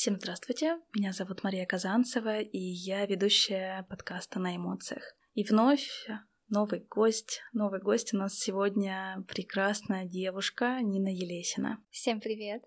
Всем здравствуйте, меня зовут Мария Казанцева, и я ведущая подкаста «На эмоциях». И вновь новый гость. Новый гость у нас сегодня прекрасная девушка Нина Елесина. Всем привет!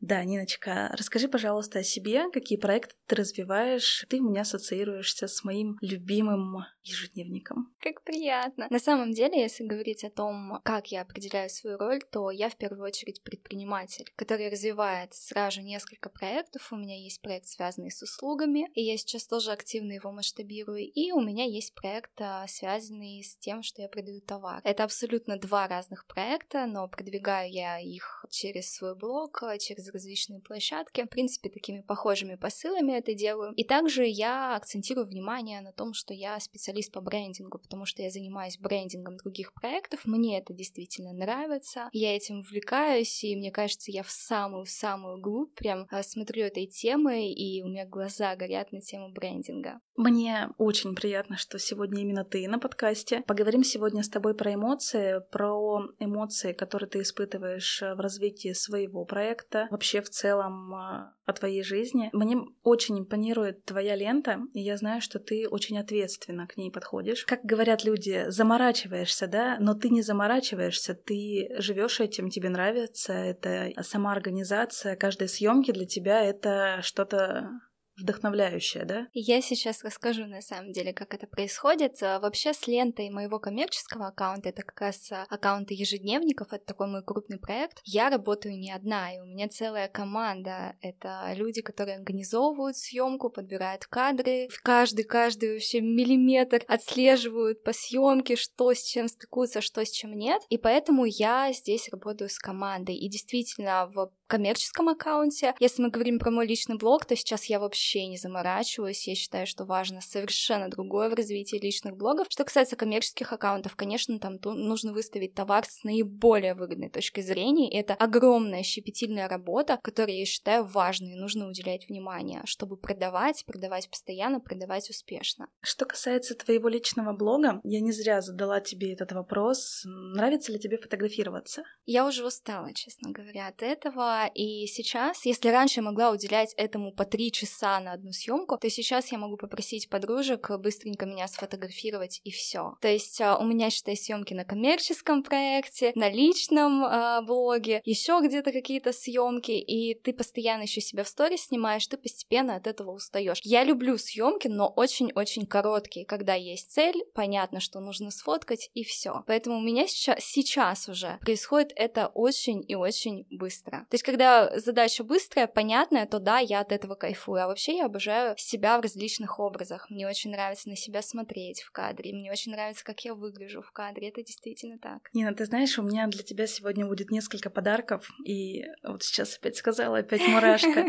Да, Ниночка, расскажи, пожалуйста, о себе, какие проекты ты развиваешь. Ты у меня ассоциируешься с моим любимым ежедневником. Как приятно. На самом деле, если говорить о том, как я определяю свою роль, то я в первую очередь предприниматель, который развивает сразу несколько проектов. У меня есть проект, связанный с услугами, и я сейчас тоже активно его масштабирую. И у меня есть проект, а, связанный с тем, что я продаю товар. Это абсолютно два разных проекта, но продвигаю я их через свой блог, через различные площадки. В принципе, такими похожими посылами это делаю. И также я акцентирую внимание на том, что я специалист по брендингу, потому что я занимаюсь брендингом других проектов. Мне это действительно нравится. Я этим увлекаюсь, и мне кажется, я в самую-самую глубь прям э, смотрю этой темы, и у меня глаза горят на тему брендинга. Мне очень приятно, что сегодня именно ты на подкасте. Поговорим сегодня с тобой про эмоции, про эмоции, которые ты испытываешь в развитии своего проекта, вообще в целом а, о твоей жизни. Мне очень импонирует твоя лента, и я знаю, что ты очень ответственно к ней подходишь. Как говорят люди, заморачиваешься, да, но ты не заморачиваешься, ты живешь этим, тебе нравится, это сама организация, каждой съемки для тебя это что-то вдохновляющее, да? Я сейчас расскажу на самом деле, как это происходит. А, вообще с лентой моего коммерческого аккаунта, это как раз а, аккаунты ежедневников, это такой мой крупный проект, я работаю не одна, и у меня целая команда. Это люди, которые организовывают съемку, подбирают кадры, в каждый, каждый вообще миллиметр отслеживают по съемке, что с чем стыкуется, что с чем нет. И поэтому я здесь работаю с командой. И действительно, в коммерческом аккаунте. Если мы говорим про мой личный блог, то сейчас я вообще не заморачиваюсь. Я считаю, что важно совершенно другое в развитии личных блогов. Что касается коммерческих аккаунтов, конечно, там нужно выставить товар с наиболее выгодной точки зрения. И это огромная щепетильная работа, которой я считаю важной и нужно уделять внимание, чтобы продавать, продавать постоянно, продавать успешно. Что касается твоего личного блога, я не зря задала тебе этот вопрос. Нравится ли тебе фотографироваться? Я уже устала, честно говоря, от этого и сейчас, если раньше я могла уделять этому по три часа на одну съемку, то сейчас я могу попросить подружек быстренько меня сфотографировать и все. То есть а, у меня, считай, съемки на коммерческом проекте, на личном э, блоге, еще где-то какие-то съемки, и ты постоянно еще себя в сторис снимаешь, ты постепенно от этого устаешь. Я люблю съемки, но очень-очень короткие, когда есть цель, понятно, что нужно сфоткать и все. Поэтому у меня сейчас, сейчас уже происходит это очень и очень быстро. То есть когда задача быстрая, понятная, то да, я от этого кайфую. А вообще я обожаю себя в различных образах. Мне очень нравится на себя смотреть в кадре. Мне очень нравится, как я выгляжу в кадре. Это действительно так. Нина, ты знаешь, у меня для тебя сегодня будет несколько подарков. И вот сейчас опять сказала, опять мурашка.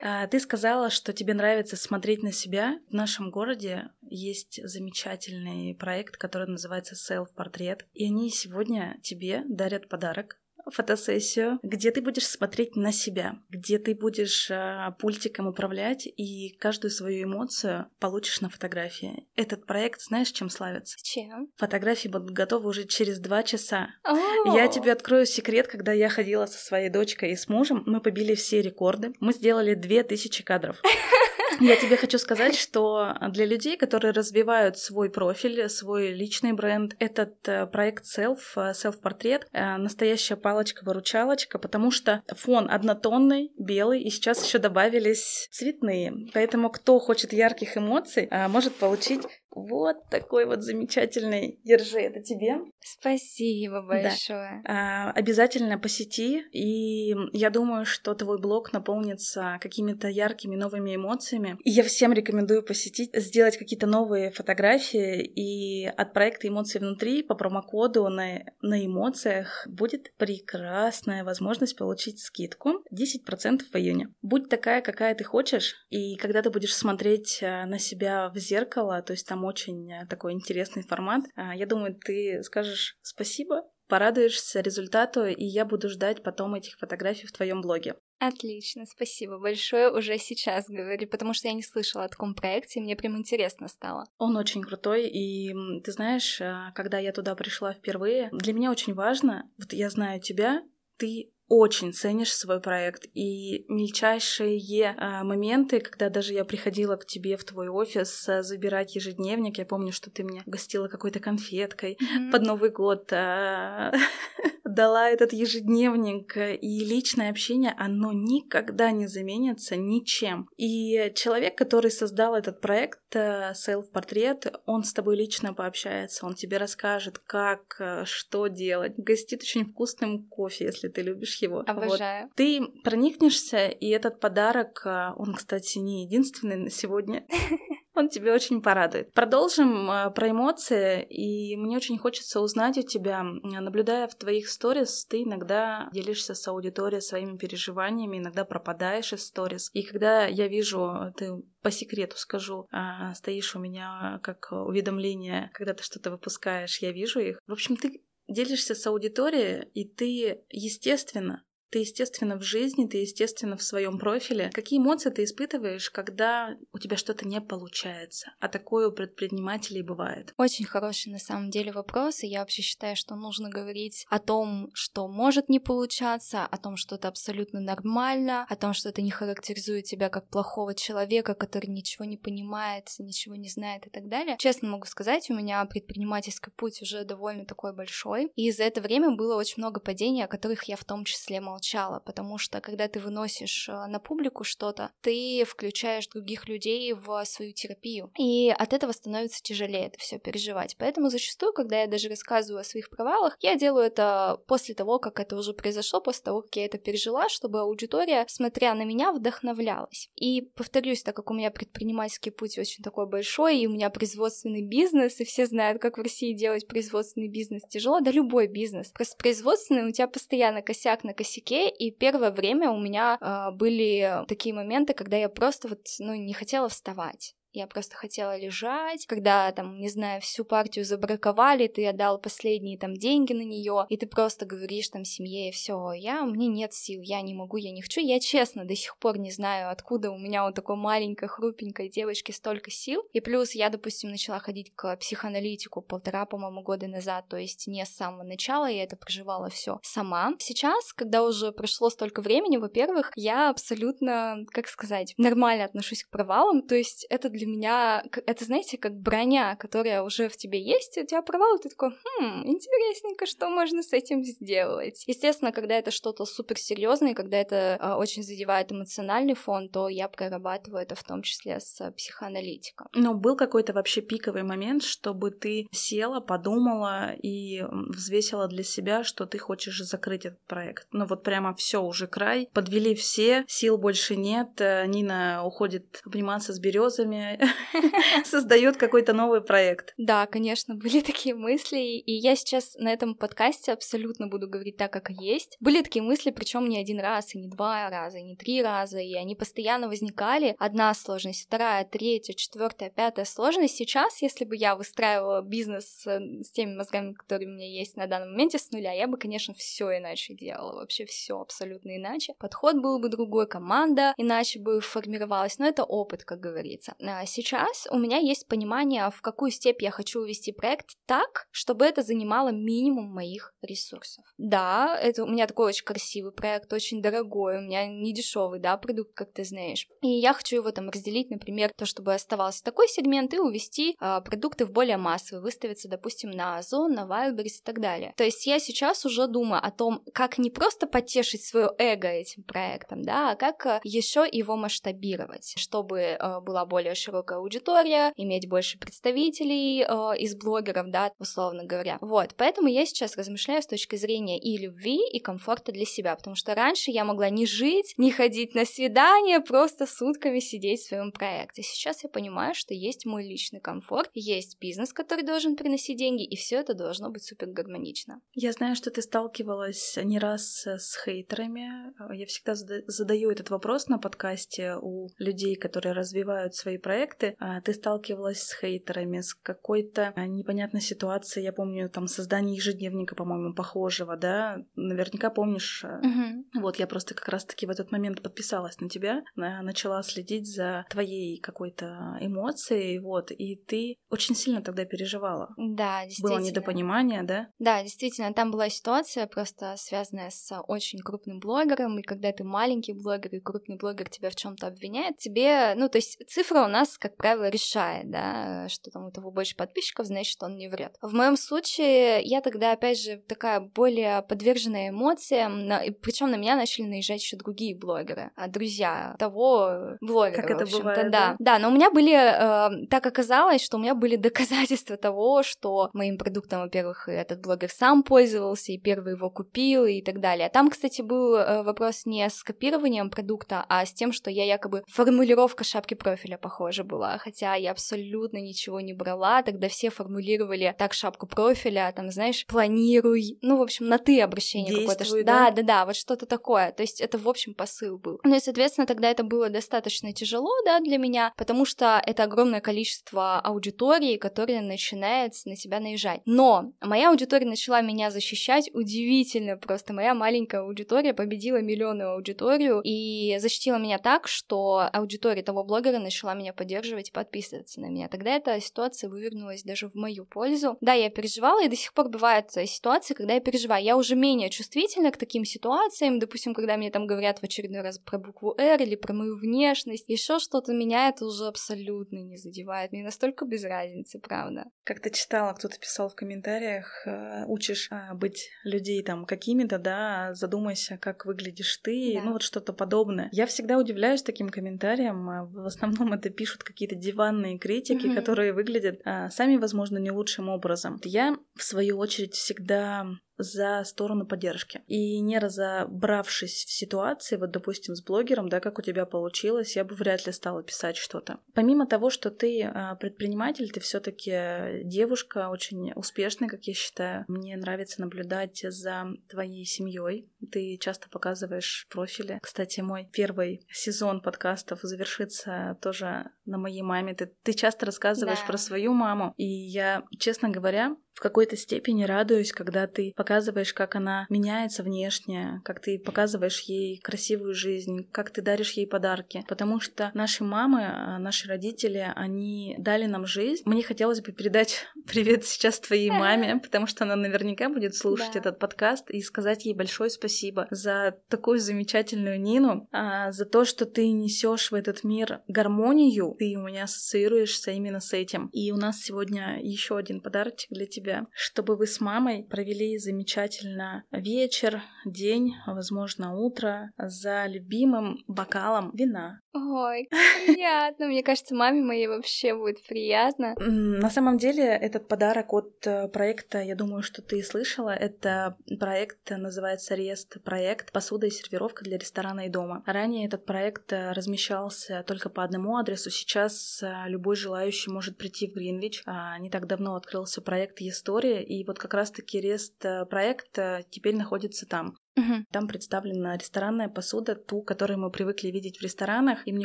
Ты сказала, что тебе нравится смотреть на себя. В нашем городе есть замечательный проект, который называется Self-портрет. И они сегодня тебе дарят подарок фотосессию, где ты будешь смотреть на себя, где ты будешь э, пультиком управлять и каждую свою эмоцию получишь на фотографии. Этот проект, знаешь, чем славится? Чем? Фотографии будут готовы уже через два часа. Oh. Я тебе открою секрет, когда я ходила со своей дочкой и с мужем, мы побили все рекорды. Мы сделали две тысячи кадров. Я тебе хочу сказать, что для людей, которые развивают свой профиль, свой личный бренд, этот э, проект Self, э, Self-портрет, э, настоящая палочка-выручалочка, потому что фон однотонный, белый, и сейчас еще добавились цветные. Поэтому кто хочет ярких эмоций, может получить вот такой вот замечательный. Держи, это тебе. Спасибо большое. Да. А, обязательно посети, и я думаю, что твой блог наполнится какими-то яркими новыми эмоциями. И я всем рекомендую посетить, сделать какие-то новые фотографии, и от проекта «Эмоции внутри» по промокоду на, на эмоциях будет прекрасная возможность получить скидку 10% в июне. Будь такая, какая ты хочешь, и когда ты будешь смотреть э, на себя в зеркало, то есть там очень э, такой интересный формат. А, я думаю, ты скажешь спасибо, порадуешься результату, и я буду ждать потом этих фотографий в твоем блоге. Отлично, спасибо большое. Уже сейчас говорю, потому что я не слышала о таком проекте, и мне прям интересно стало. Он очень крутой, и ты знаешь, э, когда я туда пришла впервые, для меня очень важно, вот я знаю тебя, ты очень ценишь свой проект. И мельчайшие э, моменты, когда даже я приходила к тебе в твой офис э, забирать ежедневник, я помню, что ты мне гостила какой-то конфеткой mm-hmm. под Новый год, э, дала этот ежедневник, и личное общение, оно никогда не заменится ничем. И человек, который создал этот проект, Self-портрет, он с тобой лично пообщается, он тебе расскажет, как, что делать, гостит очень вкусным кофе, если ты любишь его. Обожаю. Вот. Ты проникнешься, и этот подарок, а, он, кстати, не единственный на сегодня. Он тебе очень порадует. Продолжим э, про эмоции, и мне очень хочется узнать у тебя, наблюдая в твоих сторис, ты иногда делишься с аудиторией своими переживаниями, иногда пропадаешь из сторис. И когда я вижу, ты по секрету скажу, а, стоишь у меня как уведомление, когда ты что-то выпускаешь, я вижу их. В общем, ты делишься с аудиторией, и ты, естественно, ты, естественно, в жизни, ты, естественно, в своем профиле. Какие эмоции ты испытываешь, когда у тебя что-то не получается? А такое у предпринимателей бывает. Очень хороший, на самом деле, вопрос. И я вообще считаю, что нужно говорить о том, что может не получаться, о том, что это абсолютно нормально, о том, что это не характеризует тебя как плохого человека, который ничего не понимает, ничего не знает и так далее. Честно могу сказать, у меня предпринимательский путь уже довольно такой большой. И за это время было очень много падений, о которых я в том числе молчала молчала, потому что когда ты выносишь э, на публику что-то, ты включаешь других людей в свою терапию, и от этого становится тяжелее это все переживать. Поэтому зачастую, когда я даже рассказываю о своих провалах, я делаю это после того, как это уже произошло, после того, как я это пережила, чтобы аудитория, смотря на меня, вдохновлялась. И повторюсь, так как у меня предпринимательский путь очень такой большой, и у меня производственный бизнес, и все знают, как в России делать производственный бизнес тяжело, да любой бизнес. Просто производственный у тебя постоянно косяк на косяке, языке, и первое время у меня э, были такие моменты, когда я просто вот, ну, не хотела вставать. Я просто хотела лежать, когда там, не знаю, всю партию забраковали, ты отдал последние там деньги на нее, и ты просто говоришь там семье, все, я, мне нет сил, я не могу, я не хочу. Я честно до сих пор не знаю, откуда у меня у такой маленькой, хрупенькой девочки столько сил. И плюс я, допустим, начала ходить к психоаналитику полтора, по-моему, года назад, то есть не с самого начала, я это проживала все сама. Сейчас, когда уже прошло столько времени, во-первых, я абсолютно, как сказать, нормально отношусь к провалам, то есть это для меня, это, знаете, как броня, которая уже в тебе есть, у тебя провал, и ты такой, хм, интересненько, что можно с этим сделать. Естественно, когда это что-то суперсерьезное, когда это э, очень задевает эмоциональный фон, то я прорабатываю это в том числе с психоаналитиком. Но был какой-то вообще пиковый момент, чтобы ты села, подумала и взвесила для себя, что ты хочешь закрыть этот проект. Ну вот прямо все уже край, подвели все, сил больше нет, э, Нина уходит обниматься с березами, создает какой-то новый проект. Да, конечно, были такие мысли, и я сейчас на этом подкасте абсолютно буду говорить так, как есть. Были такие мысли, причем не один раз, и не два раза, и не три раза, и они постоянно возникали. Одна сложность, вторая, третья, четвертая, пятая сложность. Сейчас, если бы я выстраивала бизнес с теми мозгами, которые у меня есть на данном моменте с нуля, я бы, конечно, все иначе делала, вообще все абсолютно иначе. Подход был бы другой, команда иначе бы формировалась, но это опыт, как говорится. А сейчас у меня есть понимание, в какую степь я хочу увести проект так, чтобы это занимало минимум моих ресурсов. Да, это у меня такой очень красивый проект, очень дорогой, у меня не дешевый, да, продукт, как ты знаешь. И я хочу его там разделить, например, то, чтобы оставался такой сегмент и увести э, продукты в более массовый, выставиться, допустим, на Озон, на Wildberries и так далее. То есть я сейчас уже думаю о том, как не просто потешить свое эго этим проектом, да, а как э, еще его масштабировать, чтобы э, была более широкая широкая аудитория, иметь больше представителей э, из блогеров, да, условно говоря. Вот, поэтому я сейчас размышляю с точки зрения и любви, и комфорта для себя, потому что раньше я могла не жить, не ходить на свидания, просто сутками сидеть в своем проекте. Сейчас я понимаю, что есть мой личный комфорт, есть бизнес, который должен приносить деньги, и все это должно быть супер гармонично. Я знаю, что ты сталкивалась не раз с хейтерами. Я всегда задаю этот вопрос на подкасте у людей, которые развивают свои проекты, проекты, а, ты сталкивалась с хейтерами, с какой-то а, непонятной ситуацией. Я помню, там, создание ежедневника, по-моему, похожего, да? Наверняка помнишь. Угу. Вот, я просто как раз-таки в этот момент подписалась на тебя, начала следить за твоей какой-то эмоцией, вот, и ты очень сильно тогда переживала. Да, действительно. Было недопонимание, да? Да, действительно, там была ситуация просто связанная с очень крупным блогером, и когда ты маленький блогер, и крупный блогер тебя в чем то обвиняет, тебе, ну, то есть цифра у нас, как правило, решает, да, что там у того больше подписчиков, значит, он не врет. В моем случае я тогда, опять же, такая более подверженная эмоциям, на... причем на меня начали наезжать еще другие блогеры, а друзья того блогера. Как это бывает, да. Да, но у меня были, э, так оказалось, что у меня были доказательства того, что моим продуктом, во-первых, этот блогер сам пользовался, и первый его купил, и так далее. Там, кстати, был э, вопрос не с копированием продукта, а с тем, что я якобы формулировка шапки профиля похожа была, хотя я абсолютно ничего не брала, тогда все формулировали так шапку профиля, там, знаешь, планируй, ну, в общем, на ты обращение какое-то. Да, да, да, вот что-то такое. То есть это, в общем, посыл был. Ну и, соответственно, тогда это было достаточно тяжело, да, для меня, потому что это огромное количество аудитории, которая начинает на себя наезжать. Но моя аудитория начала меня защищать удивительно просто. Моя маленькая аудитория победила миллионную аудиторию и защитила меня так, что аудитория того блогера начала меня поддерживать и подписываться на меня. Тогда эта ситуация вывернулась даже в мою пользу. Да, я переживала, и до сих пор бывают ситуации, когда я переживаю. Я уже менее чувствительна к таким ситуациям, допустим, когда мне там говорят в очередной раз про букву «Р» или про мою внешность, еще что-то, меня это уже абсолютно не задевает. Мне настолько без разницы, правда. Как ты читала, кто-то писал в комментариях, э, учишь а, быть людей там какими-то, да, задумайся, как выглядишь ты, да. ну вот что-то подобное. Я всегда удивляюсь таким комментариям. В основном это пишут какие-то диванные критики, mm-hmm. которые выглядят а, сами, возможно, не лучшим образом. Я, в свою очередь, всегда за сторону поддержки. И не разобравшись в ситуации, вот, допустим, с блогером, да, как у тебя получилось, я бы вряд ли стала писать что-то. Помимо того, что ты а, предприниматель, ты все таки девушка очень успешная, как я считаю. Мне нравится наблюдать за твоей семьей. Ты часто показываешь профили. Кстати, мой первый сезон подкастов завершится тоже на моей маме. Ты, ты часто рассказываешь да. про свою маму. И я, честно говоря, в какой-то степени радуюсь, когда ты показываешь, как она меняется внешне, как ты показываешь ей красивую жизнь, как ты даришь ей подарки. Потому что наши мамы, а, наши родители, они дали нам жизнь. Мне хотелось бы передать привет сейчас твоей маме, потому что она наверняка будет слушать да. этот подкаст и сказать ей большое спасибо за такую замечательную Нину, а, за то, что ты несешь в этот мир гармонию. Ты у меня ассоциируешься именно с этим. И у нас сегодня еще один подарочек для тебя себя, чтобы вы с мамой провели замечательно вечер, день, возможно, утро за любимым бокалом вина. Ой, приятно. Мне кажется, маме моей вообще будет приятно. На самом деле, этот подарок от э, проекта, я думаю, что ты слышала, это проект называется Рест проект «Посуда и сервировка для ресторана и дома». Ранее этот проект э, размещался только по одному адресу. Сейчас э, любой желающий может прийти в Гринвич. А, не так давно открылся проект История, и вот как раз-таки Рест проект теперь находится там. Угу. Там представлена ресторанная посуда, ту, которую мы привыкли видеть в ресторанах. И мне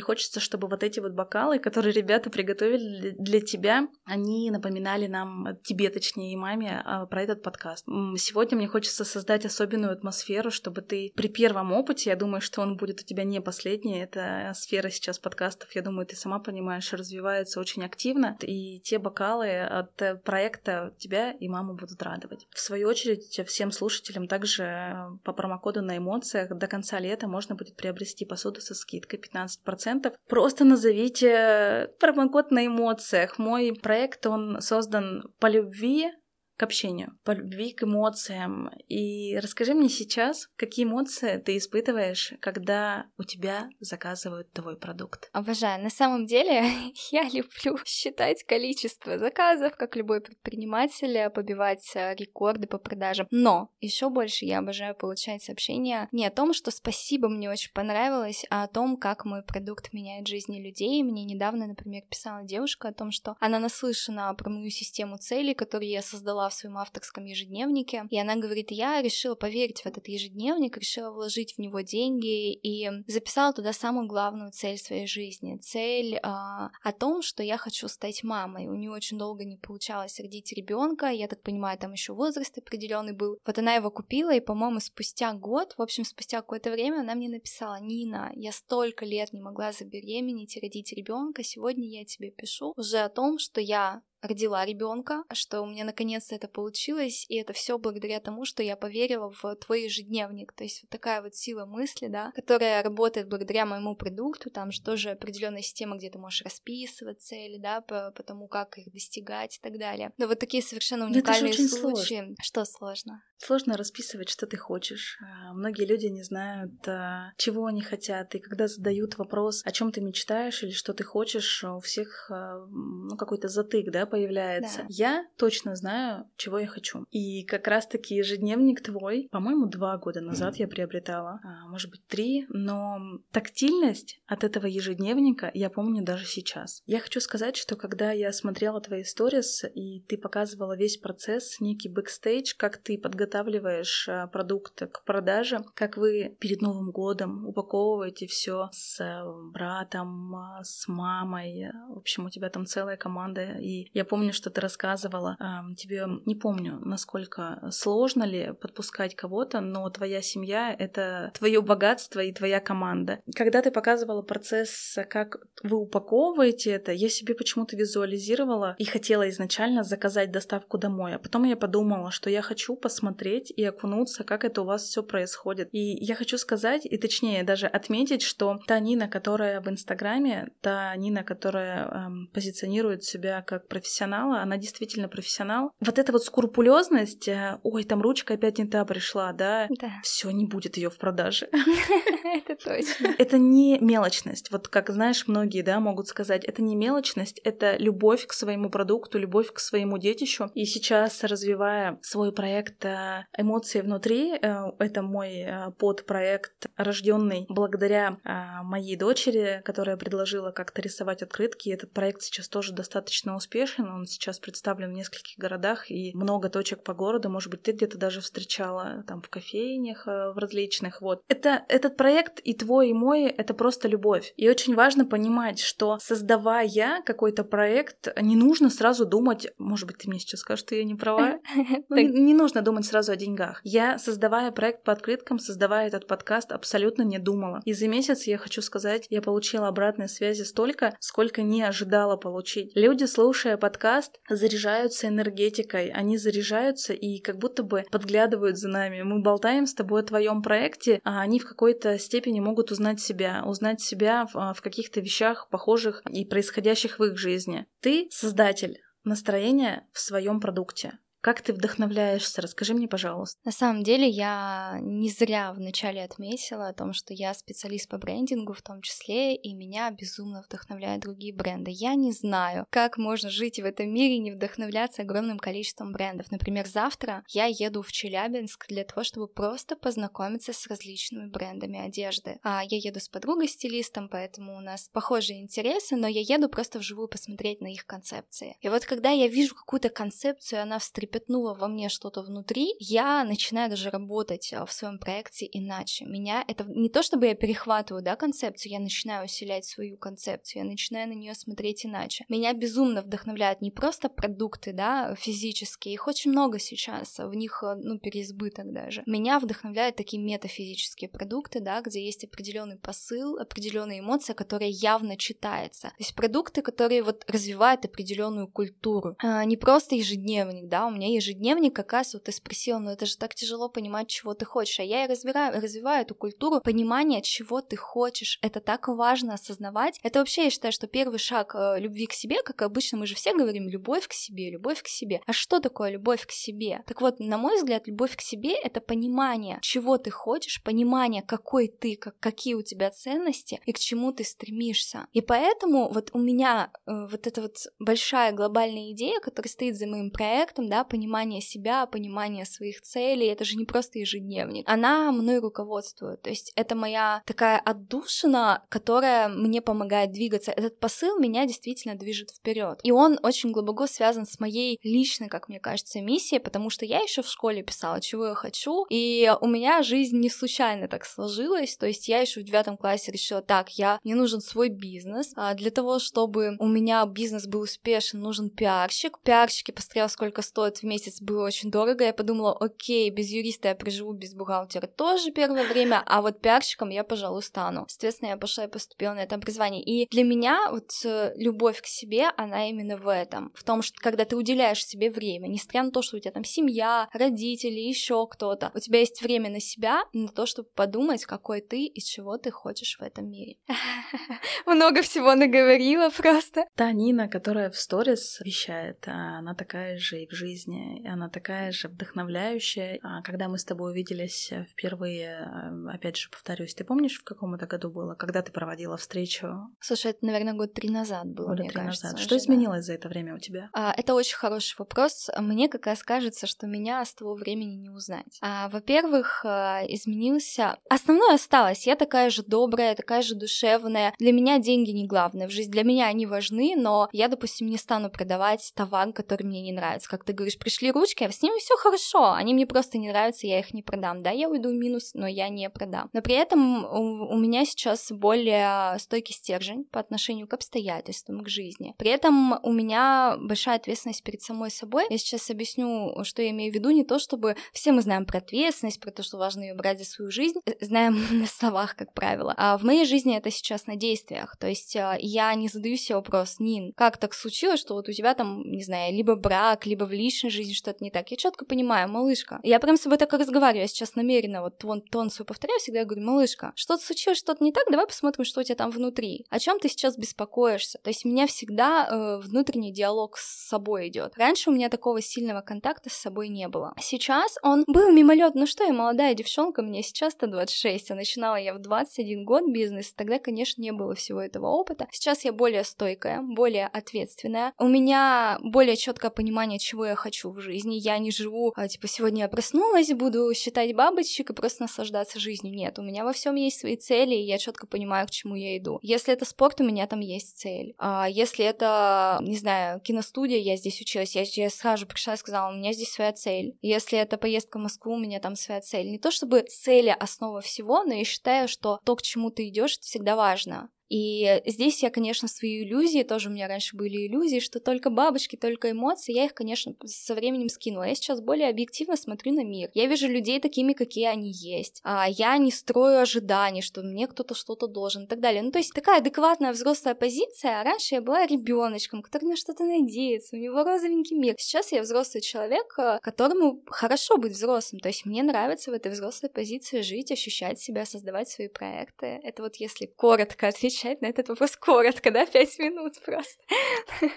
хочется, чтобы вот эти вот бокалы, которые ребята приготовили для тебя, они напоминали нам, тебе точнее и маме, а, про этот подкаст. Сегодня мне хочется создать особенную атмосферу, чтобы ты при первом опыте, я думаю, что он будет у тебя не последний, эта сфера сейчас подкастов, я думаю, ты сама понимаешь, развивается очень активно, и те бокалы от э, проекта тебя и маму будут радовать. В свою очередь, всем слушателям также э, по промокоду на эмоциях до конца лета можно будет приобрести посуду со скидкой 15%. Просто назовите промокод на эмоциях. Мой проект, он создан по любви к общению, по любви к эмоциям. И расскажи мне сейчас, какие эмоции ты испытываешь, когда у тебя заказывают твой продукт. Обожаю. На самом деле, я люблю считать количество заказов, как любой предприниматель, побивать э, рекорды по продажам. Но еще больше я обожаю получать сообщения не о том, что спасибо, мне очень понравилось, а о том, как мой продукт меняет жизни людей. Мне недавно, например, писала девушка о том, что она наслышана про мою систему целей, которую я создала в своем авторском ежедневнике, и она говорит, я решила поверить в этот ежедневник, решила вложить в него деньги и записала туда самую главную цель своей жизни. Цель а, о том, что я хочу стать мамой. У нее очень долго не получалось родить ребенка, я так понимаю, там еще возраст определенный был. Вот она его купила, и, по-моему, спустя год, в общем, спустя какое-то время она мне написала, Нина, я столько лет не могла забеременеть и родить ребенка, сегодня я тебе пишу уже о том, что я родила ребенка, что у меня наконец-то это получилось, и это все благодаря тому, что я поверила в твой ежедневник. То есть вот такая вот сила мысли, да, которая работает благодаря моему продукту, там же тоже определенная система, где ты можешь расписывать цели, да, по, по тому, как их достигать и так далее. Но вот такие совершенно уникальные случаи. Сложно. Что сложно? Сложно расписывать, что ты хочешь. А, многие люди не знают, а, чего они хотят, и когда задают вопрос, о чем ты мечтаешь или что ты хочешь, у всех а, ну, какой-то затык, да, появляется. Да. Я точно знаю, чего я хочу. И как раз-таки ежедневник твой, по-моему, два года назад я приобретала, может быть, три, но тактильность от этого ежедневника я помню даже сейчас. Я хочу сказать, что когда я смотрела твои сторис, и ты показывала весь процесс, некий бэкстейдж, как ты подготавливаешь э, продукт к продаже, как вы перед Новым годом упаковываете все с э, братом, э, с мамой. В общем, у тебя там целая команда. И я помню, что ты рассказывала, тебе не помню, насколько сложно ли подпускать кого-то, но твоя семья — это твое богатство и твоя команда. Когда ты показывала процесс, как вы упаковываете это, я себе почему-то визуализировала и хотела изначально заказать доставку домой. А потом я подумала, что я хочу посмотреть и окунуться, как это у вас все происходит. И я хочу сказать, и точнее даже отметить, что та Нина, которая в Инстаграме, та Нина, которая эм, позиционирует себя как профессионала, она действительно профессионал. Вот эта вот скрупулезность, э, ой, там ручка опять не та пришла, да, да. все не будет ее в продаже. Это точно. Это не мелочность. Вот как знаешь, многие, да, могут сказать, это не мелочность, это любовь к своему продукту, любовь к своему детищу. И сейчас, развивая свой проект э, эмоции внутри. Э, это мой подпроект, рожденный благодаря моей дочери, которая предложила как-то рисовать открытки. Этот проект сейчас тоже достаточно успешен. Он сейчас представлен в нескольких городах и много точек по городу. Может быть, ты где-то даже встречала там в кофейнях в различных. Вот. Это, этот проект и твой, и мой — это просто любовь. И очень важно понимать, что создавая какой-то проект, не нужно сразу думать, может быть, ты мне сейчас скажешь, что я не права, ну, не нужно думать сразу о деньгах. Я, создавая проект по открыткам, создавая этот подкаст, абсолютно не думала. И за месяц, я хочу сказать, я получила обратной связи столько, сколько не ожидала получить. Люди, слушая подкаст, заряжаются энергетикой, они заряжаются и как будто бы подглядывают за нами. Мы болтаем с тобой о твоем проекте, а они в какой-то степени могут узнать себя, узнать себя в, в каких-то вещах похожих и происходящих в их жизни. Ты создатель настроения в своем продукте. Как ты вдохновляешься? Расскажи мне, пожалуйста. На самом деле я не зря вначале отметила о том, что я специалист по брендингу в том числе, и меня безумно вдохновляют другие бренды. Я не знаю, как можно жить в этом мире и не вдохновляться огромным количеством брендов. Например, завтра я еду в Челябинск для того, чтобы просто познакомиться с различными брендами одежды. А я еду с подругой-стилистом, поэтому у нас похожие интересы, но я еду просто вживую посмотреть на их концепции. И вот когда я вижу какую-то концепцию, она встрепенула запятнуло во мне что-то внутри, я начинаю даже работать а, в своем проекте иначе. Меня это не то, чтобы я перехватываю, да, концепцию, я начинаю усилять свою концепцию, я начинаю на нее смотреть иначе. Меня безумно вдохновляют не просто продукты, да, физические, их очень много сейчас, в них, а, ну, переизбыток даже. Меня вдохновляют такие метафизические продукты, да, где есть определенный посыл, определенные эмоции, которые явно читается. То есть продукты, которые вот развивают определенную культуру. А, не просто ежедневник, да, у меня ежедневник, как раз вот ты спросил, ну это же так тяжело понимать, чего ты хочешь, а я и развиваю, развиваю эту культуру понимания, чего ты хочешь, это так важно осознавать, это вообще я считаю, что первый шаг э, любви к себе, как обычно мы же все говорим, любовь к себе, любовь к себе, а что такое любовь к себе? Так вот, на мой взгляд, любовь к себе — это понимание, чего ты хочешь, понимание, какой ты, как, какие у тебя ценности и к чему ты стремишься. И поэтому вот у меня э, вот эта вот большая глобальная идея, которая стоит за моим проектом, да, понимание себя, понимание своих целей. Это же не просто ежедневник. Она мной руководствует. То есть это моя такая отдушина, которая мне помогает двигаться. Этот посыл меня действительно движет вперед. И он очень глубоко связан с моей личной, как мне кажется, миссией, потому что я еще в школе писала, чего я хочу, и у меня жизнь не случайно так сложилась. То есть я еще в девятом классе решила, так, я мне нужен свой бизнес. А для того, чтобы у меня бизнес был успешен, нужен пиарщик. Пиарщики посмотрела, сколько стоит в месяц, было очень дорого. Я подумала, окей, без юриста я проживу, без бухгалтера тоже первое время, а вот пиарщиком я, пожалуй, стану. Соответственно, я пошла и поступила на это образование. И для меня вот э, любовь к себе, она именно в этом. В том, что когда ты уделяешь себе время, несмотря на то, что у тебя там семья, родители, еще кто-то, у тебя есть время на себя, на то, чтобы подумать, какой ты и чего ты хочешь в этом мире. Много всего наговорила просто. Та Нина, которая в сторис вещает, она такая же и в жизни, она такая же вдохновляющая. А когда мы с тобой увиделись впервые, опять же повторюсь, ты помнишь, в каком это году было, когда ты проводила встречу? Слушай, это, наверное, год три назад было, Года мне три кажется. назад. Что изменилось за это время у тебя? А, это очень хороший вопрос. Мне как раз кажется, что меня с того времени не узнать. А, во-первых, а, изменился... Основное осталось. Я такая же добрая, такая же душевная. Для меня деньги не главное в жизни. Для меня они важны, но я, допустим, не стану продавать товар, который мне не нравится. Как ты говоришь, пришли ручки, а с ними все хорошо. Они мне просто не нравятся, я их не продам. Да, я уйду в минус, но я не продам. Но при этом у, у меня сейчас более стойкий стержень по отношению к обстоятельствам, к жизни. При этом у меня большая ответственность перед самой собой. Я сейчас объясню, что я имею в виду. Не то, чтобы все мы знаем про ответственность, про то, что важно ее брать за свою жизнь. Э, знаем на словах, как правило. А в моей жизни это сейчас на действиях. То есть а, я не задаю себе вопрос, Нин, как так случилось, что вот у тебя там, не знаю, либо брак, либо в личной жизни что-то не так. Я четко понимаю, малышка. Я прям с собой так и разговариваю. Я сейчас намеренно вот тон, тон свой повторяю, всегда говорю, малышка, что-то случилось, что-то не так, давай посмотрим, что у тебя там внутри. О чем ты сейчас беспокоишься? То есть у меня всегда э, внутренний диалог с собой идет. Раньше у меня такого сильного контакта с собой не было. Сейчас он был мимолет. Ну что, я молодая девчонка, мне сейчас-то 26, а начинала я в 21 год бизнес. Тогда, конечно, не было всего этого опыта. Сейчас я более стойкая, более ответственная. У меня более четкое понимание, чего я хочу в жизни. Я не живу, а, типа, сегодня я проснулась, буду считать бабочек и просто наслаждаться жизнью. Нет, у меня во всем есть свои цели, и я четко понимаю, к чему я иду. Если это спорт, у меня там есть цель. А если это, не знаю, киностудия, я здесь училась, я, я сразу пришла и сказала, у меня здесь своя цель. Если это поездка в Москву, у меня там своя цель. Не то чтобы цели основа всего, но я считаю, что то, к чему ты идешь, это всегда важно. И здесь я, конечно, свои иллюзии, тоже у меня раньше были иллюзии, что только бабочки, только эмоции, я их, конечно, со временем скинула. Я сейчас более объективно смотрю на мир. Я вижу людей такими, какие они есть. А я не строю ожиданий, что мне кто-то что-то должен и так далее. Ну, то есть такая адекватная взрослая позиция, а раньше я была ребеночком, который на что-то надеется, у него розовенький мир. Сейчас я взрослый человек, э, которому хорошо быть взрослым, то есть мне нравится в этой взрослой позиции жить, ощущать себя, создавать свои проекты. Это вот если коротко отвечать отвечать на этот вопрос коротко, да, пять минут просто.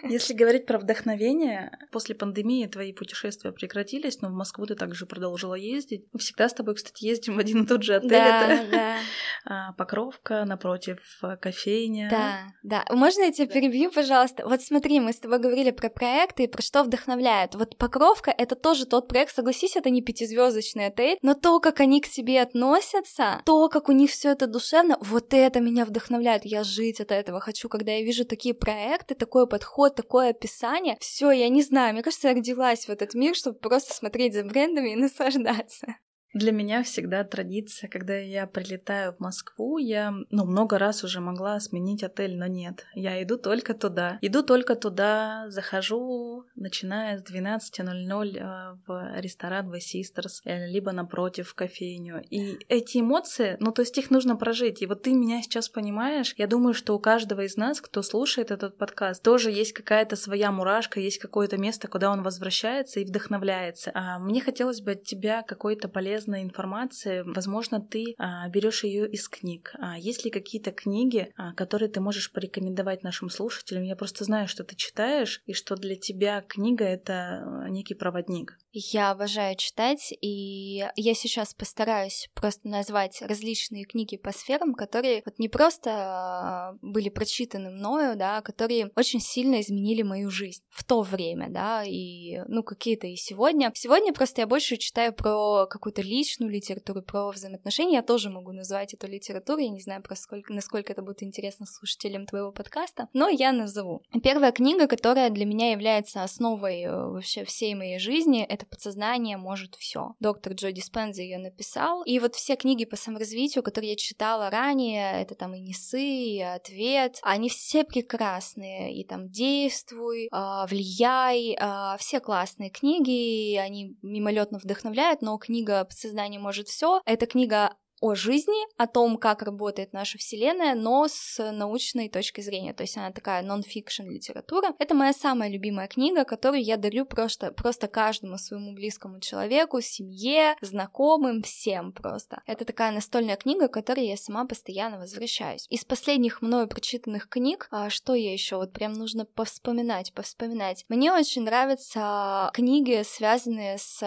Если говорить про вдохновение, после пандемии твои путешествия прекратились, но в Москву ты также продолжила ездить. Мы всегда с тобой, кстати, ездим в один и тот же отель. Да, это да. А, Покровка, напротив э, кофейня. Да, да. Можно я тебя перебью, пожалуйста? Вот смотри, мы с тобой говорили про проекты и про что вдохновляет. Вот Покровка — это тоже тот проект, согласись, это не пятизвездочный отель, но то, как они к себе относятся, то, как у них все это душевно, вот это меня вдохновляет я жить от этого хочу, когда я вижу такие проекты, такой подход, такое описание, все, я не знаю, мне кажется, я родилась в этот мир, чтобы просто смотреть за брендами и наслаждаться. Для меня всегда традиция, когда я прилетаю в Москву, я, ну, много раз уже могла сменить отель, но нет. Я иду только туда. Иду только туда, захожу, начиная с 12.00 э, в ресторан The Sisters, э, либо напротив в кофейню. И эти эмоции, ну, то есть их нужно прожить. И вот ты меня сейчас понимаешь, я думаю, что у каждого из нас, кто слушает этот подкаст, тоже есть какая-то своя мурашка, есть какое-то место, куда он возвращается и вдохновляется. А мне хотелось бы от тебя какой-то полезный полезной информации. Возможно, ты а, берешь ее из книг. А есть ли какие-то книги, а, которые ты можешь порекомендовать нашим слушателям? Я просто знаю, что ты читаешь, и что для тебя книга — это некий проводник. Я обожаю читать, и я сейчас постараюсь просто назвать различные книги по сферам, которые вот не просто а, были прочитаны мною, да, а которые очень сильно изменили мою жизнь в то время, да, и, ну, какие-то и сегодня. Сегодня просто я больше читаю про какую-то личную литературу, про взаимоотношения. Я тоже могу назвать эту литературу, я не знаю, про сколько, насколько это будет интересно слушателям твоего подкаста, но я назову. Первая книга, которая для меня является основой э, вообще всей моей жизни, это подсознание может все. Доктор Джо Диспенза ее написал. И вот все книги по саморазвитию, которые я читала ранее, это там и Несы, и Ответ, они все прекрасные. И там Действуй, а, Влияй, а, все классные книги, они мимолетно вдохновляют, но книга Подсознание может все. Это книга о жизни, о том, как работает наша Вселенная, но с научной точки зрения. То есть она такая нон-фикшн литература. Это моя самая любимая книга, которую я дарю просто, просто каждому своему близкому человеку, семье, знакомым, всем просто. Это такая настольная книга, к которой я сама постоянно возвращаюсь. Из последних мною прочитанных книг, а что я еще вот прям нужно повспоминать, повспоминать. Мне очень нравятся книги, связанные с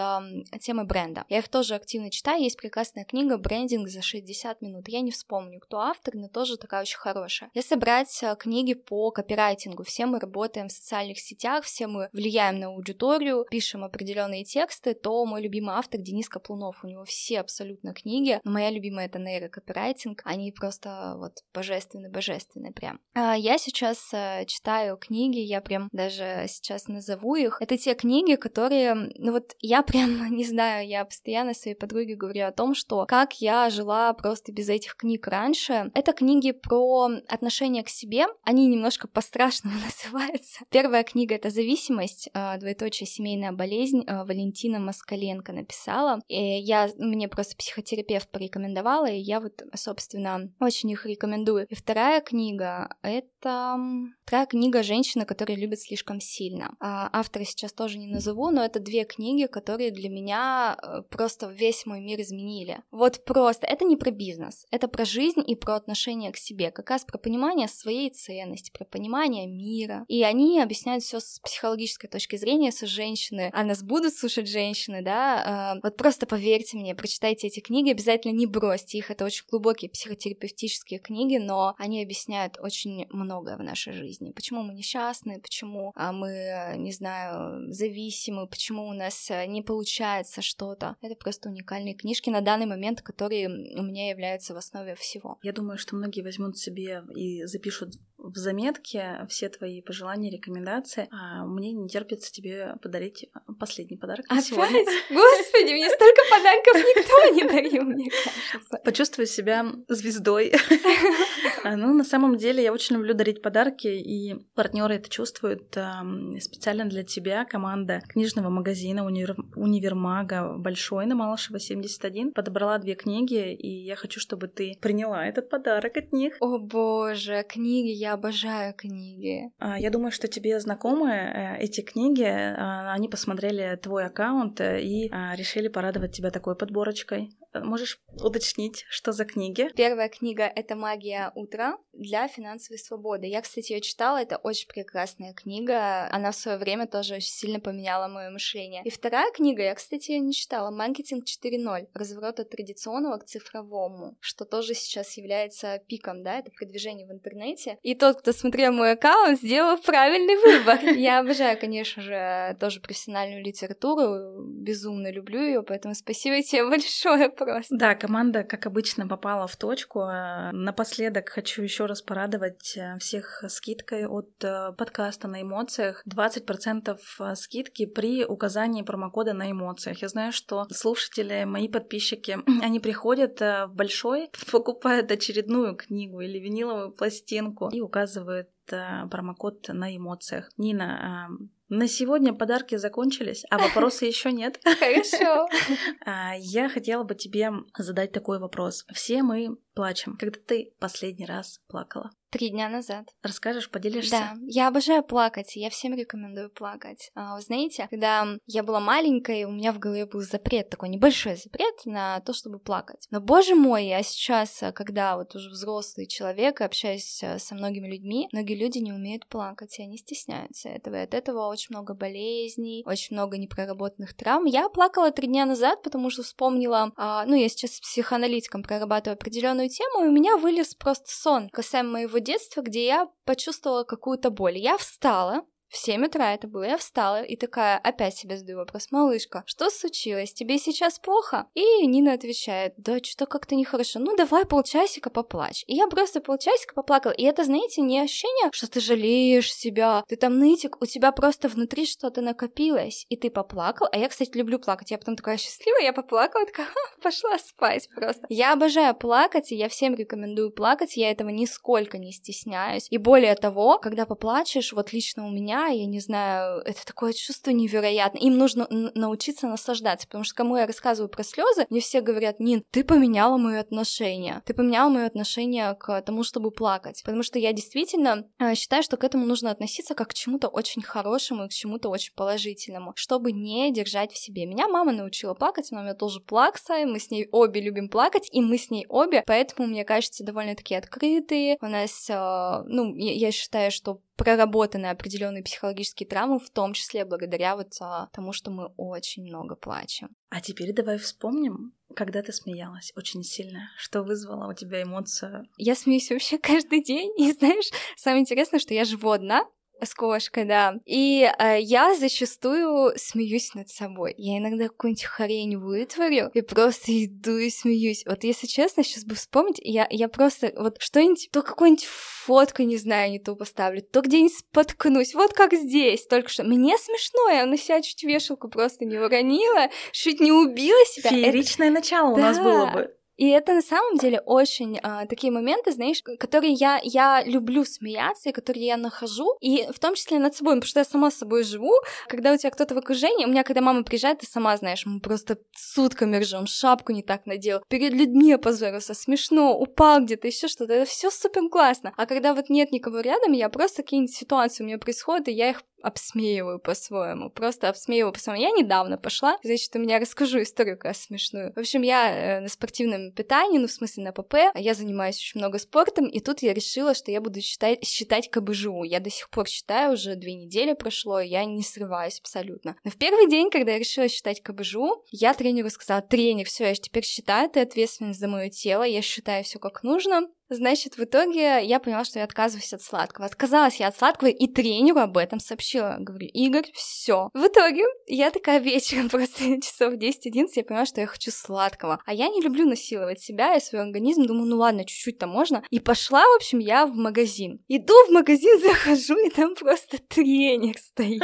темой бренда. Я их тоже активно читаю. Есть прекрасная книга «Брендинг тренинг за 60 минут. Я не вспомню, кто автор, но тоже такая очень хорошая. Если брать э, книги по копирайтингу, все мы работаем в социальных сетях, все мы влияем на аудиторию, пишем определенные тексты, то мой любимый автор Денис Каплунов, у него все абсолютно книги, но моя любимая это нейрокопирайтинг, они просто вот божественные, божественные прям. А я сейчас э, читаю книги, я прям даже сейчас назову их. Это те книги, которые, ну вот я прям, не знаю, я постоянно своей подруге говорю о том, что как я жила просто без этих книг раньше. Это книги про отношение к себе. Они немножко по-страшному называются. Первая книга — это «Зависимость», а, двоеточие «Семейная болезнь». А, Валентина Москаленко написала. И я, мне просто психотерапевт порекомендовала, и я вот, собственно, очень их рекомендую. И вторая книга — это... Вторая книга «Женщина, которая любит слишком сильно». А, автора сейчас тоже не назову, но это две книги, которые для меня э, просто весь мой мир изменили. Вот просто просто это не про бизнес, это про жизнь и про отношение к себе, как раз про понимание своей ценности, про понимание мира. И они объясняют все с психологической точки зрения, с женщины, а нас будут слушать женщины, да. А, вот просто поверьте мне, прочитайте эти книги, обязательно не бросьте их, это очень глубокие психотерапевтические книги, но они объясняют очень многое в нашей жизни. Почему мы несчастны, почему а, мы, не знаю, зависимы, почему у нас не получается что-то. Это просто уникальные книжки на данный момент, которые у меня являются в основе всего. Я думаю, что многие возьмут себе и запишут в заметке все твои пожелания, рекомендации. А мне не терпится тебе подарить последний подарок Опять? сегодня. Господи, мне столько подарков никто не дарил, мне кажется. Почувствуй себя звездой. А, ну, на самом деле, я очень люблю дарить подарки, и партнеры это чувствуют. Специально для тебя команда книжного магазина Универмага Большой на Малышева 71 подобрала две книги, и я хочу, чтобы ты приняла этот подарок от них. О боже, книги, я обожаю книги. А, я думаю, что тебе знакомы э, эти книги. А, они посмотрели твой аккаунт э, и а, решили порадовать тебя такой подборочкой. Можешь уточнить, что за книги? Первая книга — это «Магия утра» для финансовой свободы. Я, кстати, ее читала, это очень прекрасная книга. Она в свое время тоже очень сильно поменяла мое мышление. И вторая книга, я, кстати, ее не читала, «Маркетинг 4.0. Разворот от традиционного к цифровому», что тоже сейчас является пиком, да, это продвижение в интернете. И тот, кто смотрел мой аккаунт, сделал правильный выбор. Я обожаю, конечно же, тоже профессиональную литературу, безумно люблю ее, поэтому спасибо тебе большое просто. Да, команда, как обычно, попала в точку. А, напоследок хочу еще раз порадовать э, всех скидкой от э, подкаста на эмоциях. 20% э, скидки при указании промокода на эмоциях. Я знаю, что слушатели, мои подписчики, они приходят в большой, покупают очередную книгу или виниловую пластинку и указывают промокод на эмоциях. Нина, на сегодня подарки закончились, а вопросы еще нет. Хорошо. А, я хотела бы тебе задать такой вопрос. Все мы плачем. Когда ты последний раз плакала? Три дня назад. Расскажешь, поделишься? Да, я обожаю плакать, я всем рекомендую плакать. А, вы знаете, когда я была маленькой, у меня в голове был запрет, такой небольшой запрет на то, чтобы плакать. Но, боже мой, я сейчас, когда вот уже взрослый человек, общаюсь э, со многими людьми, многие люди не умеют плакать, и они стесняются этого, и от этого очень много болезней, очень много непроработанных травм. Я плакала три дня назад, потому что вспомнила, а, ну, я сейчас с психоаналитиком прорабатываю определенную тему, и у меня вылез просто сон касаемо моего детства, где я почувствовала какую-то боль. Я встала, в 7 утра это было, я встала и такая опять себе задаю вопрос, малышка, что случилось, тебе сейчас плохо? И Нина отвечает, да что-то как-то нехорошо, ну давай полчасика поплачь. И я просто полчасика поплакала, и это, знаете, не ощущение, что ты жалеешь себя, ты там нытик, у тебя просто внутри что-то накопилось, и ты поплакал, а я, кстати, люблю плакать, я потом такая счастливая, я поплакала, такая, пошла спать просто. Я обожаю плакать, и я всем рекомендую плакать, я этого нисколько не стесняюсь, и более того, когда поплачешь, вот лично у меня я не знаю, это такое чувство невероятное. Им нужно научиться наслаждаться, потому что кому я рассказываю про слезы, мне все говорят, Нин, ты поменяла мое отношение, ты поменяла мое отношение к тому, чтобы плакать, потому что я действительно э, считаю, что к этому нужно относиться как к чему-то очень хорошему и к чему-то очень положительному, чтобы не держать в себе. Меня мама научила плакать, у меня тоже плакса, и мы с ней обе любим плакать, и мы с ней обе, поэтому, мне кажется, довольно-таки открытые. У нас, э, ну, я, я считаю, что проработаны определенные психологические травмы, в том числе благодаря вот а, тому, что мы очень много плачем. А теперь давай вспомним, когда ты смеялась очень сильно, что вызвало у тебя эмоцию? Я смеюсь вообще каждый день, и знаешь, самое интересное, что я живу одна, с кошкой, да. И э, я зачастую смеюсь над собой. Я иногда какую-нибудь хрень вытворю и просто иду и смеюсь. Вот если честно, сейчас бы вспомнить, я, я просто вот что-нибудь, то какую-нибудь фотку, не знаю, не ту поставлю, то где-нибудь споткнусь, вот как здесь, только что. Мне смешно, я на себя чуть вешалку просто не уронила, чуть не убила себя. Фееричное Это... начало да. у нас было бы. И это на самом деле очень а, такие моменты, знаешь, которые я, я люблю смеяться, и которые я нахожу, и в том числе над собой, потому что я сама с собой живу. Когда у тебя кто-то в окружении, у меня, когда мама приезжает, ты сама знаешь, мы просто сутками ржем, шапку не так надел, перед людьми опозорился, смешно, упал где-то, еще что-то, это все супер классно. А когда вот нет никого рядом, я просто какие-нибудь ситуации у меня происходят, и я их обсмеиваю по-своему, просто обсмеиваю по-своему. Я недавно пошла, значит, у меня расскажу историю как раз смешную. В общем, я э, на спортивном питании, ну, в смысле на ПП, я занимаюсь очень много спортом, и тут я решила, что я буду считать, считать КБЖУ. Я до сих пор считаю, уже две недели прошло, я не срываюсь абсолютно. Но в первый день, когда я решила считать КБЖУ, я тренеру сказала, тренер, все, я теперь считаю, ты ответственность за мое тело, я считаю все как нужно, Значит, в итоге я поняла, что я отказываюсь от сладкого. Отказалась я от сладкого и тренеру об этом сообщила. Говорю, Игорь, все. В итоге я такая вечером, просто часов 10-11, я поняла, что я хочу сладкого. А я не люблю насиловать себя и свой организм. Думаю, ну ладно, чуть-чуть-то можно. И пошла, в общем, я в магазин. Иду в магазин, захожу, и там просто тренер стоит.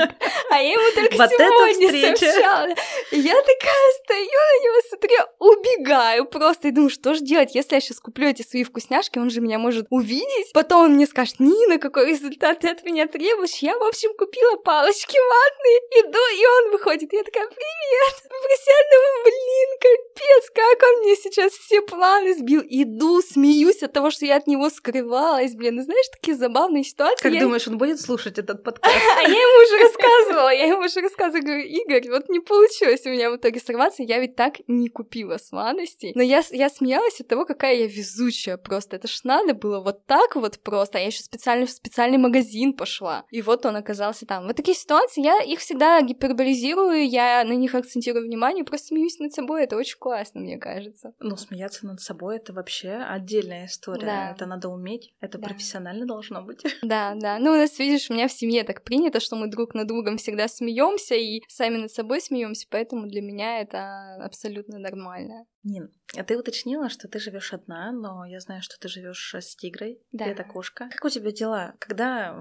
А я ему только сегодня сообщала. Я такая стою на него, смотрю, убегаю просто. И думаю, что же делать, если я сейчас куплю эти свои вкусняшки, он же меня может увидеть. Потом он мне скажет, Нина, какой результат ты от меня требуешь? Я, в общем, купила палочки ватные, иду, и он выходит. Я такая, привет, профессиональный, блин, капец, как он мне сейчас все планы сбил. Иду, смеюсь от того, что я от него скрывалась, блин. Ну, знаешь, такие забавные ситуации. Как я... думаешь, он будет слушать этот подкаст? А я ему уже рассказывала, я ему уже рассказывала, говорю, Игорь, вот не получилось у меня в итоге сорваться, я ведь так не купила сладостей. Но я, я смеялась от того, какая я везучая просто. Это ж надо было вот так вот просто. А я еще специально в специальный магазин пошла. И вот он оказался там. Вот такие ситуации, я их всегда гиперболизирую, я на них акцентирую внимание, просто смеюсь над собой. Это очень классно, мне кажется. Ну, смеяться над собой это вообще отдельная история. Да. Это надо уметь, это да. профессионально должно быть. Да, да. Ну, у нас, видишь, у меня в семье так принято, что мы друг над другом всегда смеемся и сами над собой смеемся, поэтому для меня это абсолютно нормально. Нин, а ты уточнила, что ты живешь одна, но я знаю, что ты живешь с тигрой. Да. Это кошка. Как у тебя дела? Когда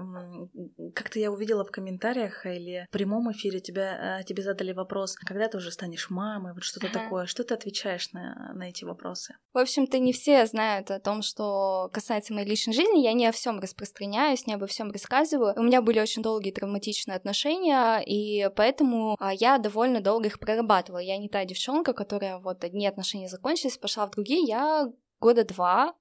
как-то я увидела в комментариях или в прямом эфире тебя, э, тебе задали вопрос, когда ты уже станешь мамой, вот что-то ага. такое. Что ты отвечаешь на, на эти вопросы? В общем-то, не все знают о том, что касается моей личной жизни. Я не о всем распространяюсь, не обо всем рассказываю. У меня были очень долгие травматичные отношения, и поэтому а, я довольно долго их прорабатывала. Я не та девчонка, которая вот одни отношения закончились, пошла в другие. Я года два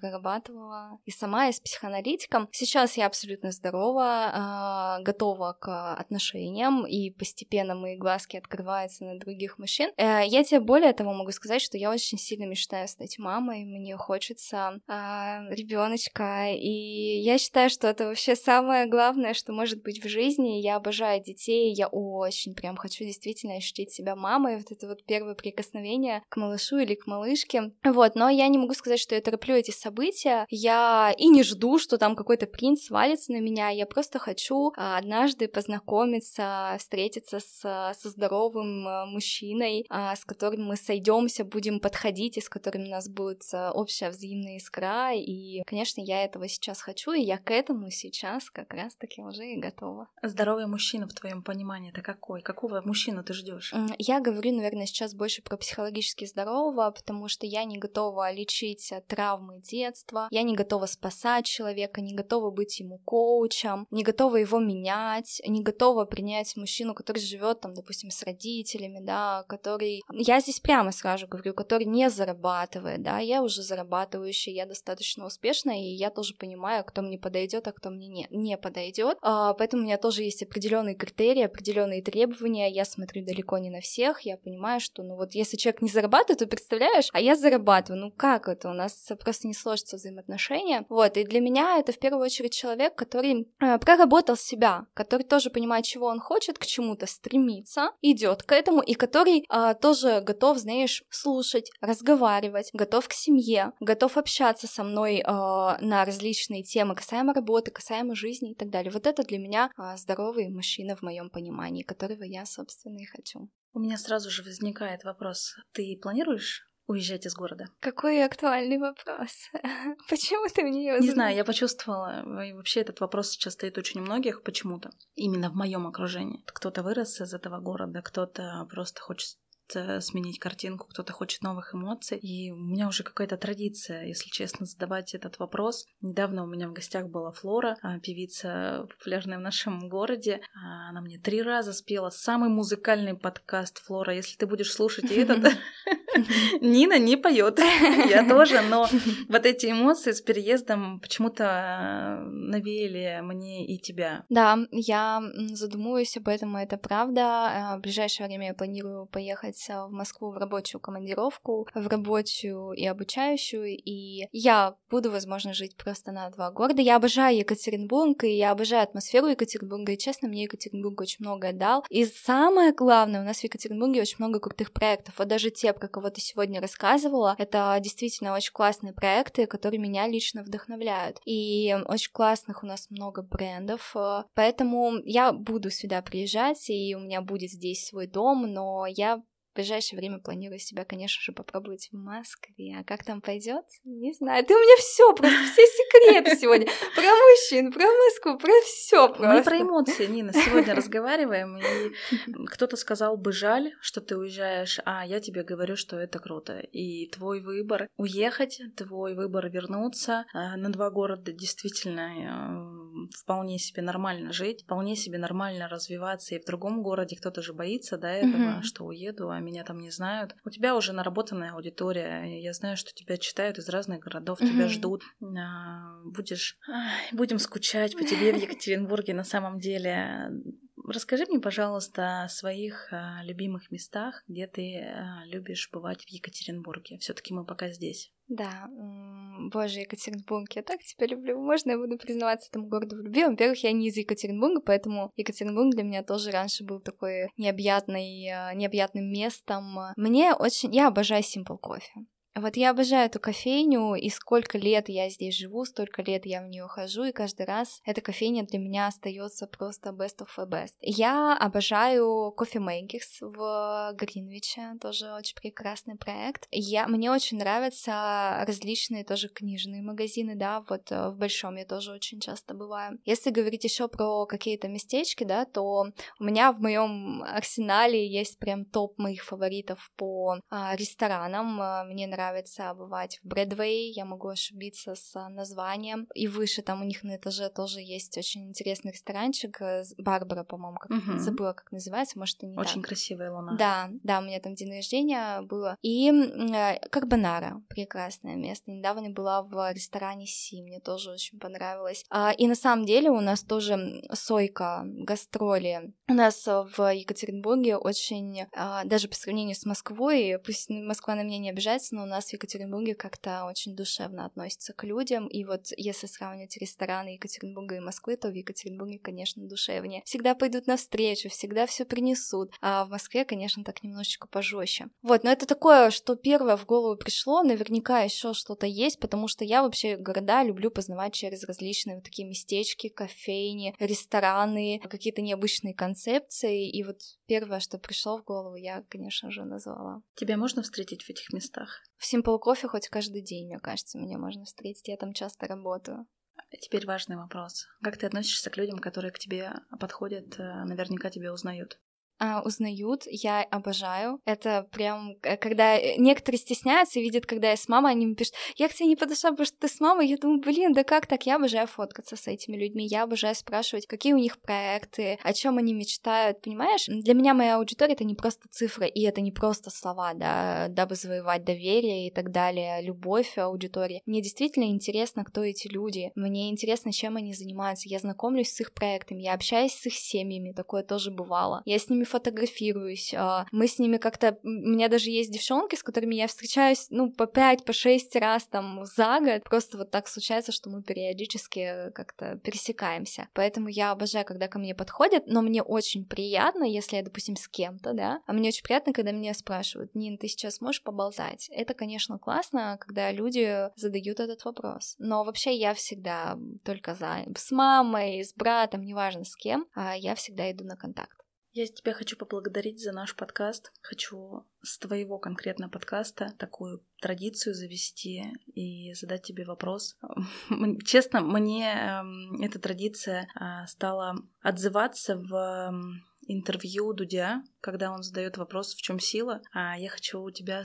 прорабатывала и сама, и с психоаналитиком. Сейчас я абсолютно здорова, а, готова к отношениям, и постепенно мои глазки открываются на других мужчин. Э, я тебе более того могу сказать, что я очень сильно мечтаю стать мамой, мне хочется а, ребеночка, и я считаю, что это вообще самое главное, что может быть в жизни. Я обожаю детей, я очень прям хочу действительно ощутить себя мамой, вот это вот первое прикосновение к малышу или к малышке. Вот, но я не могу сказать, что я тороплю эти события. Я и не жду, что там какой-то принц валится на меня. Я просто хочу а, однажды познакомиться, встретиться с, со здоровым а, мужчиной, а, с которым мы сойдемся, будем подходить, и с которым у нас будет общая взаимная искра. И, конечно, я этого сейчас хочу, и я к этому сейчас как раз-таки уже и готова. Здоровый мужчина, в твоем понимании, это какой? Какого мужчину ты ждешь? Я говорю, наверное, сейчас больше про психологически здорового, потому что я не готова лечить травмы детства, я не готова спасать человека, не готова быть ему коучем, не готова его менять, не готова принять мужчину, который живет там, допустим, с родителями, да, который, я здесь прямо сразу говорю, который не зарабатывает, да, я уже зарабатывающая, я достаточно успешная, и я тоже понимаю, кто мне подойдет, а кто мне не, не подойдет, а, поэтому у меня тоже есть определенные критерии, определенные требования, я смотрю далеко не на всех, я понимаю, что, ну вот, если человек не зарабатывает, то представляешь, а я зарабатываю, ну как это, у нас просто не сложится взаимоотношения, вот, и для меня это в первую очередь человек, который э, проработал себя, который тоже понимает, чего он хочет, к чему-то стремится, идет к этому, и который э, тоже готов, знаешь, слушать, разговаривать, готов к семье, готов общаться со мной э, на различные темы, касаемо работы, касаемо жизни и так далее. Вот это для меня э, здоровый мужчина в моем понимании, которого я, собственно, и хочу. У меня сразу же возникает вопрос. Ты планируешь уезжать из города? Какой актуальный вопрос. Почему ты мне его Не знаю, я почувствовала. И вообще этот вопрос сейчас стоит очень у многих почему-то. Именно в моем окружении. Кто-то вырос из этого города, кто-то просто хочет сменить картинку, кто-то хочет новых эмоций. И у меня уже какая-то традиция, если честно, задавать этот вопрос. Недавно у меня в гостях была Флора, а, певица популярная в нашем городе. А, она мне три раза спела самый музыкальный подкаст Флора. Если ты будешь слушать этот, Нина не поет, я тоже, но вот эти эмоции с переездом почему-то а, навеяли мне и тебя. Да, я задумываюсь об этом, это правда. В ближайшее время я планирую поехать поехать в Москву в рабочую командировку, в рабочую и обучающую, и я буду, возможно, жить просто на два города. Я обожаю Екатеринбург, и я обожаю атмосферу Екатеринбурга, и, честно, мне Екатеринбург очень многое дал. И самое главное, у нас в Екатеринбурге очень много крутых проектов. Вот даже те, про кого ты сегодня рассказывала, это действительно очень классные проекты, которые меня лично вдохновляют. И очень классных у нас много брендов, поэтому я буду сюда приезжать, и у меня будет здесь свой дом, но я в ближайшее время планирую себя, конечно же, попробовать в Москве. А как там пойдет? Не знаю. Ты у меня все просто, все секреты сегодня. Про мужчин, про Москву, про все просто. Мы про эмоции, Нина, сегодня разговариваем. И кто-то сказал бы жаль, что ты уезжаешь, а я тебе говорю, что это круто. И твой выбор уехать, твой выбор вернуться а, на два города действительно э, вполне себе нормально жить, вполне себе нормально развиваться. И в другом городе кто-то же боится до этого, что уеду, а меня там не знают. У тебя уже наработанная аудитория. Я знаю, что тебя читают из разных городов, mm-hmm. тебя ждут. А, будешь... Будем скучать по тебе в Екатеринбурге на самом деле. Расскажи мне, пожалуйста, о своих а, любимых местах, где ты а, любишь бывать в Екатеринбурге. Все-таки мы пока здесь. Да, боже, Екатеринбург, я так тебя люблю. Можно я буду признаваться этому городу в любви? Во-первых, я не из Екатеринбурга, поэтому Екатеринбург для меня тоже раньше был такой необъятный, а, необъятным местом. Мне очень... Я обожаю Simple Coffee. Вот я обожаю эту кофейню, и сколько лет я здесь живу, столько лет я в нее хожу, и каждый раз эта кофейня для меня остается просто best of the best. Я обожаю Coffee Makers в Гринвиче, тоже очень прекрасный проект. Я, мне очень нравятся различные тоже книжные магазины, да, вот э, в Большом я тоже очень часто бываю. Если говорить еще про какие-то местечки, да, то у меня в моем арсенале есть прям топ моих фаворитов по а, ресторанам. Мне нравится нравится бывать в Брэдвей, я могу ошибиться с названием. И выше там у них на этаже тоже есть очень интересный ресторанчик, э, Барбара, по-моему, как угу. забыла, как называется, может, и не Очень так. красивая луна. Да, да, у меня там день рождения было. И э, Карбонара, прекрасное место. Недавно была в ресторане Си, мне тоже очень понравилось. А, и на самом деле у нас тоже сойка, гастроли. У нас в Екатеринбурге очень, а, даже по сравнению с Москвой, пусть Москва на меня не обижается, но у нас в Екатеринбурге как-то очень душевно относится к людям. И вот если сравнивать рестораны Екатеринбурга и Москвы, то в Екатеринбурге, конечно, душевнее. Всегда пойдут навстречу, всегда все принесут. А в Москве, конечно, так немножечко пожестче. Вот, но это такое, что первое в голову пришло, наверняка еще что-то есть, потому что я вообще города люблю познавать через различные вот такие местечки, кофейни, рестораны, какие-то необычные концепции. И вот первое, что пришло в голову, я, конечно же, назвала. Тебя можно встретить в этих местах? В Simple Coffee хоть каждый день, мне кажется, меня можно встретить. Я там часто работаю. Теперь важный вопрос. Как ты относишься к людям, которые к тебе подходят, э, наверняка тебя узнают? А, узнают, я обожаю. Это прям, э, когда э, некоторые стесняются и видят, когда я с мамой, они мне пишут, я к тебе не подошла, потому что ты с мамой. Я думаю, блин, да как так? Я обожаю фоткаться с этими людьми, я обожаю спрашивать, какие у них проекты, о чем они мечтают, понимаешь? Для меня моя аудитория — это не просто цифры, и это не просто слова, да, дабы завоевать доверие и так далее, любовь аудитории. Мне действительно интересно, кто эти люди, мне интересно, чем они занимаются, я знакомлюсь с их проектами, я общаюсь с их семьями, такое тоже бывало. Я с ними фотографируюсь, а, мы с ними как-то... У меня даже есть девчонки, с которыми я встречаюсь, ну, по пять, по шесть раз там за год. Просто вот так случается, что мы периодически как-то пересекаемся. Поэтому я обожаю, когда ко мне подходят, но мне очень приятно, если я, допустим, с кем-то, да, а мне очень приятно, когда меня спрашивают, Нин, ты сейчас можешь поболтать? Это, конечно, классно, когда люди задают этот вопрос. Но вообще я всегда только за. С мамой, с братом, неважно с кем, а я всегда иду на контакт. Я тебя хочу поблагодарить за наш подкаст. Хочу с твоего конкретно подкаста такую традицию завести и задать тебе вопрос. Честно, мне эм, эта традиция а, стала отзываться в интервью Дудя, когда он задает вопрос, в чем сила. А я хочу у тебя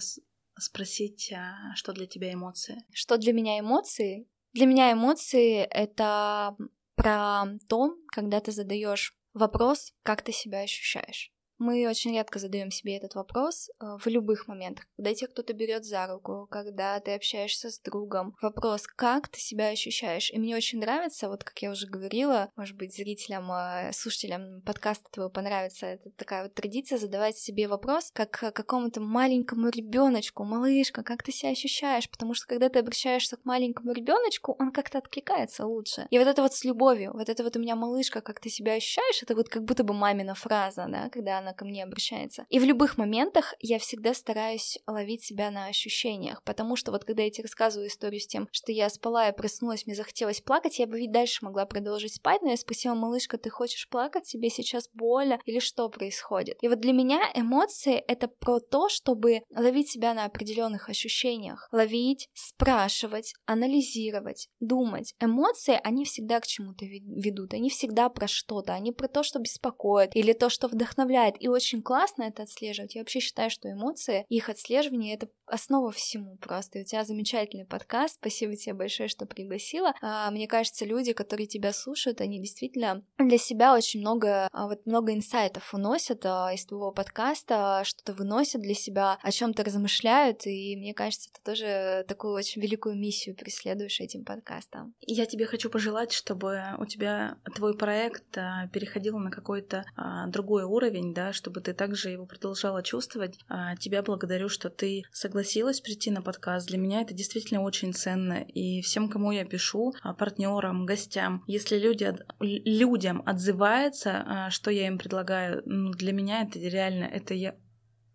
спросить, а, что для тебя эмоции? Что для меня эмоции? Для меня эмоции это про то, когда ты задаешь Вопрос, как ты себя ощущаешь. Мы очень редко задаем себе этот вопрос э, в любых моментах. Когда тебя кто-то берет за руку, когда ты общаешься с другом. Вопрос, как ты себя ощущаешь. И мне очень нравится, вот как я уже говорила, может быть, зрителям, э, слушателям подкаста твоего понравится, это такая вот традиция задавать себе вопрос, как какому-то маленькому ребеночку, малышка, как ты себя ощущаешь, потому что когда ты обращаешься к маленькому ребеночку, он как-то откликается лучше. И вот это вот с любовью, вот это вот у меня малышка, как ты себя ощущаешь, это вот как будто бы мамина фраза, да, когда она она ко мне обращается. И в любых моментах я всегда стараюсь ловить себя на ощущениях, потому что вот когда я тебе рассказываю историю с тем, что я спала и проснулась, мне захотелось плакать, я бы ведь дальше могла продолжить спать, но я спросила, малышка, ты хочешь плакать, тебе сейчас больно или что происходит? И вот для меня эмоции — это про то, чтобы ловить себя на определенных ощущениях, ловить, спрашивать, анализировать, думать. Эмоции, они всегда к чему-то ведут, они всегда про что-то, они про то, что беспокоит, или то, что вдохновляет, и очень классно это отслеживать. Я вообще считаю, что эмоции, их отслеживание — это основа всему просто. И у тебя замечательный подкаст. Спасибо тебе большое, что пригласила. А, мне кажется, люди, которые тебя слушают, они действительно для себя очень много, а, вот много инсайтов уносят а, из твоего подкаста, что-то выносят для себя, о чем то размышляют, и мне кажется, ты тоже такую очень великую миссию преследуешь этим подкастом. Я тебе хочу пожелать, чтобы у тебя твой проект переходил на какой-то другой уровень, да, чтобы ты также его продолжала чувствовать. А, тебя благодарю, что ты согласилась прийти на подкаст. Для меня это действительно очень ценно. И всем, кому я пишу, а, партнерам, гостям, если люди, людям отзывается, а, что я им предлагаю, ну, для меня это реально, это я,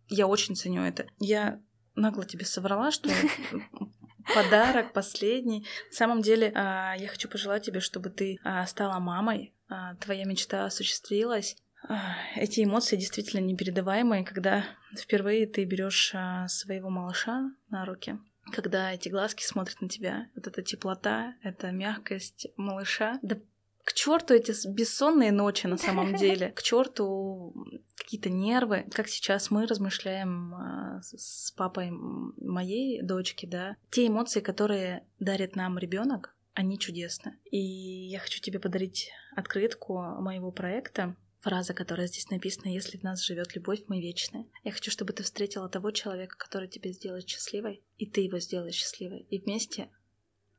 я очень ценю это. Я нагло тебе соврала, что подарок последний. На самом деле, я хочу пожелать тебе, чтобы ты стала мамой, твоя мечта осуществилась, эти эмоции действительно непередаваемые, когда впервые ты берешь а, своего малыша на руки, когда эти глазки смотрят на тебя, вот эта теплота, эта мягкость малыша. Да К черту эти бессонные ночи на самом деле, к черту какие-то нервы. Как сейчас мы размышляем а, с папой моей дочки, да, те эмоции, которые дарит нам ребенок, они чудесны. И я хочу тебе подарить открытку моего проекта. Фраза, которая здесь написана, если в нас живет любовь, мы вечны. Я хочу, чтобы ты встретила того человека, который тебя сделает счастливой, и ты его сделаешь счастливой. И вместе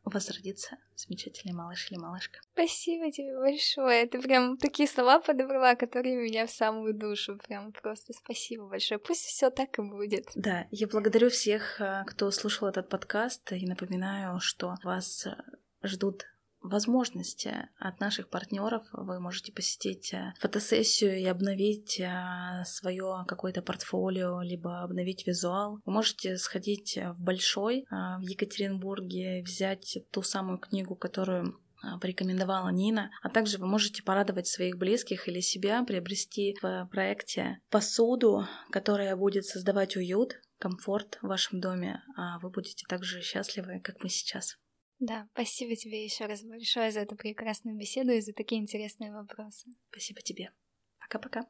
у вас родится замечательный малыш или малышка. Спасибо тебе большое. Ты прям такие слова подобрала, которые меня в самую душу. Прям просто спасибо большое. Пусть все так и будет. Да, я благодарю всех, э, кто слушал этот подкаст, и напоминаю, что вас э, ждут возможности от наших партнеров. Вы можете посетить э, фотосессию и обновить э, свое какое-то портфолио, либо обновить визуал. Вы можете сходить в Большой э, в Екатеринбурге, взять ту самую книгу, которую порекомендовала Нина, а также вы можете порадовать своих близких или себя, приобрести в проекте посуду, которая будет создавать уют, комфорт в вашем доме, а вы будете также счастливы, как мы сейчас. Да, спасибо тебе еще раз большое за эту прекрасную беседу и за такие интересные вопросы. Спасибо тебе. Пока-пока.